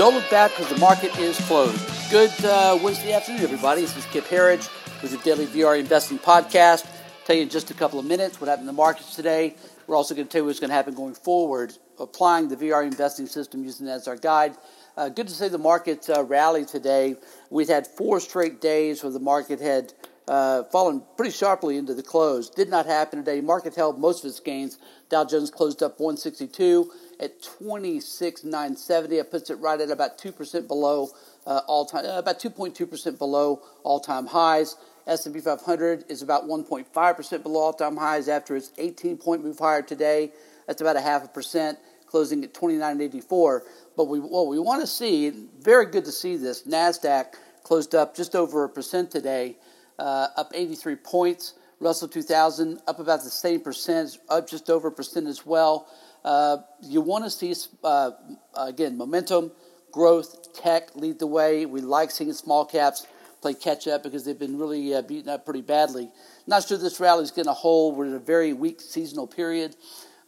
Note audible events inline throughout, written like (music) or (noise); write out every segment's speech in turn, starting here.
Don't look back because the market is closed. Good uh, Wednesday afternoon, everybody. This is Kip Herriage with the Daily VRA Investing Podcast. Tell you in just a couple of minutes what happened in the markets today. We're also going to tell you what's going to happen going forward, applying the VRA investing system using as our guide. Uh, good to see the market uh, rally today. We've had four straight days where the market had uh, fallen pretty sharply into the close. Did not happen today. Market held most of its gains. Dow Jones closed up 162 at 26,970. It puts it right at about 2% below uh, all time, uh, about 2.2% below all time highs. S&P 500 is about 1.5% below all time highs after its 18 point move higher today. That's about a half a percent, closing at 29.84. But we, what we want to see, very good to see this, NASDAQ closed up just over a percent today, uh, up 83 points. Russell 2000 up about the same percent, up just over a percent as well. Uh, you want to see, uh, again, momentum, growth, tech lead the way. We like seeing small caps play catch up because they've been really uh, beaten up pretty badly. Not sure this rally is going to hold. We're in a very weak seasonal period.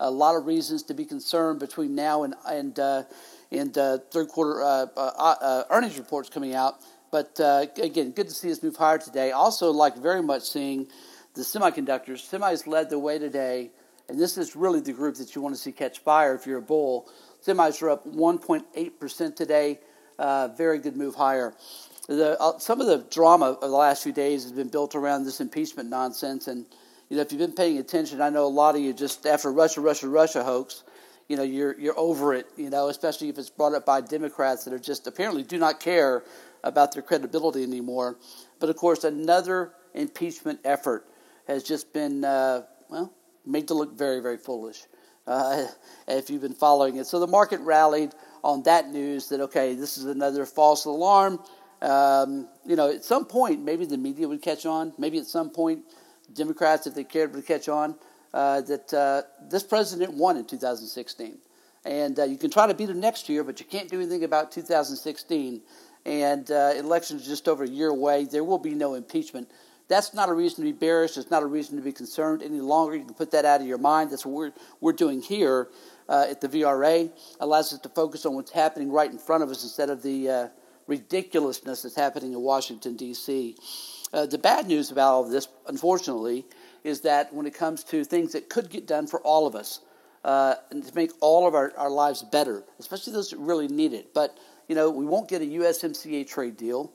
A lot of reasons to be concerned between now and and uh, and uh, third quarter uh, earnings reports coming out. But again, good to see us move higher today. Also, like very much seeing the semiconductors. Semis led the way today and this is really the group that you want to see catch fire if you're a bull. Semis are up 1.8% today. Uh, very good move higher. The, uh, some of the drama of the last few days has been built around this impeachment nonsense. And, you know, if you've been paying attention, I know a lot of you just after Russia, Russia, Russia hoax, you know, you're, you're over it, you know, especially if it's brought up by Democrats that are just apparently do not care about their credibility anymore. But of course, another impeachment effort has just been, uh, well, made to look very, very foolish uh, (laughs) if you've been following it. So the market rallied on that news that, okay, this is another false alarm. Um, you know, at some point, maybe the media would catch on. Maybe at some point, Democrats, if they cared, would catch on uh, that uh, this president won in 2016. And uh, you can try to beat him next year, but you can't do anything about 2016. And uh, elections just over a year away. There will be no impeachment. That's not a reason to be bearish. It's not a reason to be concerned any longer. You can put that out of your mind. That's what we're, we're doing here uh, at the VRA. Allows us to focus on what's happening right in front of us instead of the uh, ridiculousness that's happening in Washington, D.C. Uh, the bad news about all of this, unfortunately, is that when it comes to things that could get done for all of us, uh, and to make all of our, our lives better, especially those that really need it. But, you know, we won't get a USMCA trade deal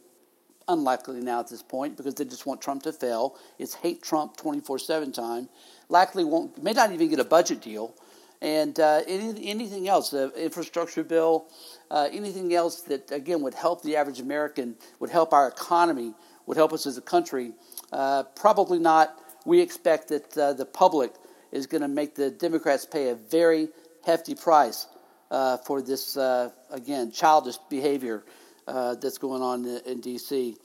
unlikely now at this point because they just want Trump to fail. It's hate Trump 24 7 time. Likely won't, may not even get a budget deal. And uh, any, anything else, the infrastructure bill, uh, anything else that, again, would help the average American, would help our economy, would help us as a country, uh, probably not. We expect that uh, the public is going to make the Democrats pay a very hefty price uh, for this, uh, again, childish behavior uh, that's going on in, in D.C.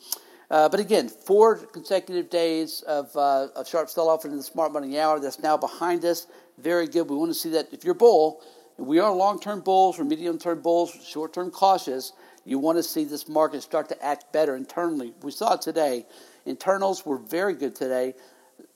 Uh, but again, four consecutive days of, uh, of sharp sell-off in the smart money hour. That's now behind us. Very good. We want to see that. If you're bull, we are long-term bulls, or medium-term bulls, short-term cautious. You want to see this market start to act better internally. We saw it today. Internals were very good today.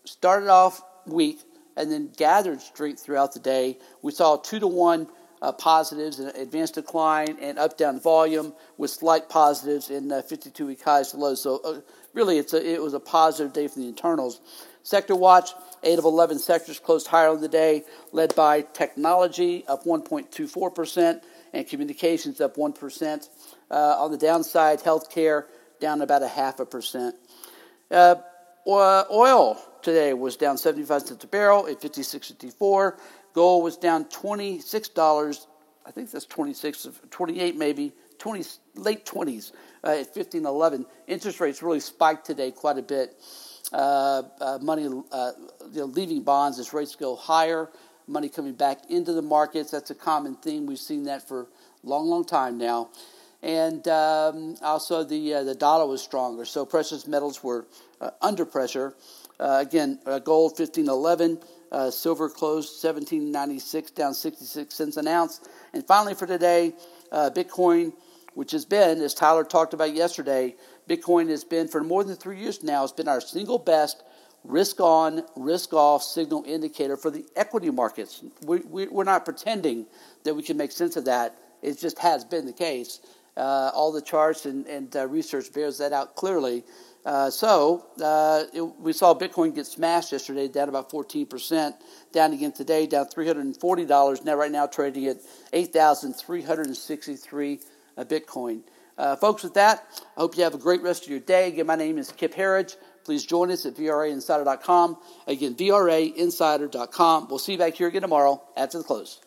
Started off weak and then gathered strength throughout the day. We saw two to one uh, positives in advanced decline and up down volume with slight positives in uh, 52 week highs to lows. So, uh, really, it's a, it was a positive day for the internals. Sector watch, 8 of 11 sectors closed higher on the day, led by technology up 1.24% and communications up 1%. Uh, on the downside, healthcare down about a half a percent. Uh, oil today was down 75 cents a barrel at 56.54. Gold was down $26. I think that's 26, 28 maybe, 20, late 20s uh, at 1511. Interest rates really spiked today quite a bit. Uh, uh, money uh, you know, leaving bonds as rates go higher, money coming back into the markets. That's a common theme. We've seen that for a long, long time now. And um, also the uh, the dollar was stronger, so precious metals were uh, under pressure. again, gold 1511. Uh, silver closed 1796, down 66 cents an ounce. And finally, for today, uh, Bitcoin, which has been, as Tyler talked about yesterday, Bitcoin has been for more than three years now, It's been our single best risk on, risk off signal indicator for the equity markets. We, we, we're not pretending that we can make sense of that. It just has been the case. Uh, all the charts and, and uh, research bears that out clearly. Uh, so uh, it, we saw Bitcoin get smashed yesterday, down about 14%, down again today, down $340. Now, right now, trading at 8,363 a Bitcoin. Uh, folks, with that, I hope you have a great rest of your day. Again, my name is Kip Herriage. Please join us at VRAinsider.com. Again, VRAinsider.com. We'll see you back here again tomorrow after the close.